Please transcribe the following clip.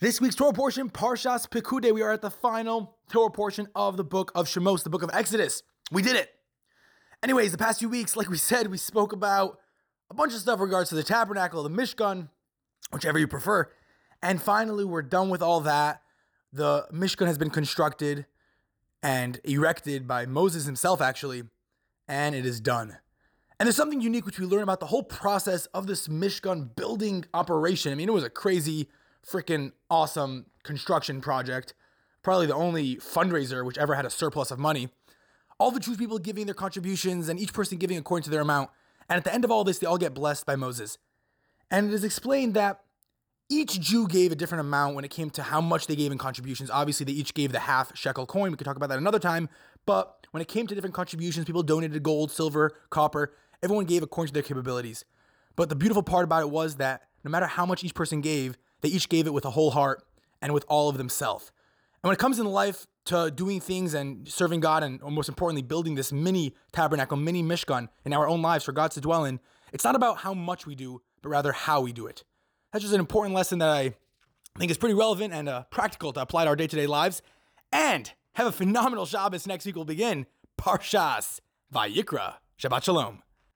This week's Torah portion, Parshas Pekude. We are at the final Torah portion of the book of Shemos, the book of Exodus. We did it. Anyways, the past few weeks, like we said, we spoke about a bunch of stuff regards to the tabernacle, the Mishkan, whichever you prefer. And finally, we're done with all that. The Mishkan has been constructed and erected by Moses himself, actually, and it is done. And there's something unique which we learn about the whole process of this Mishkan building operation. I mean, it was a crazy freaking awesome construction project. Probably the only fundraiser which ever had a surplus of money. All the Jewish people giving their contributions and each person giving according to their amount. And at the end of all this, they all get blessed by Moses. And it is explained that each Jew gave a different amount when it came to how much they gave in contributions. Obviously, they each gave the half shekel coin. We could talk about that another time. But when it came to different contributions, people donated gold, silver, copper. Everyone gave according to their capabilities. But the beautiful part about it was that no matter how much each person gave, they each gave it with a whole heart and with all of themselves. And when it comes in life to doing things and serving God, and most importantly, building this mini tabernacle, mini Mishkan in our own lives for God to dwell in, it's not about how much we do, but rather how we do it. That's just an important lesson that I think is pretty relevant and uh, practical to apply to our day to day lives. And have a phenomenal Shabbos next week will begin. Parshas Vayikra. Shabbat Shalom.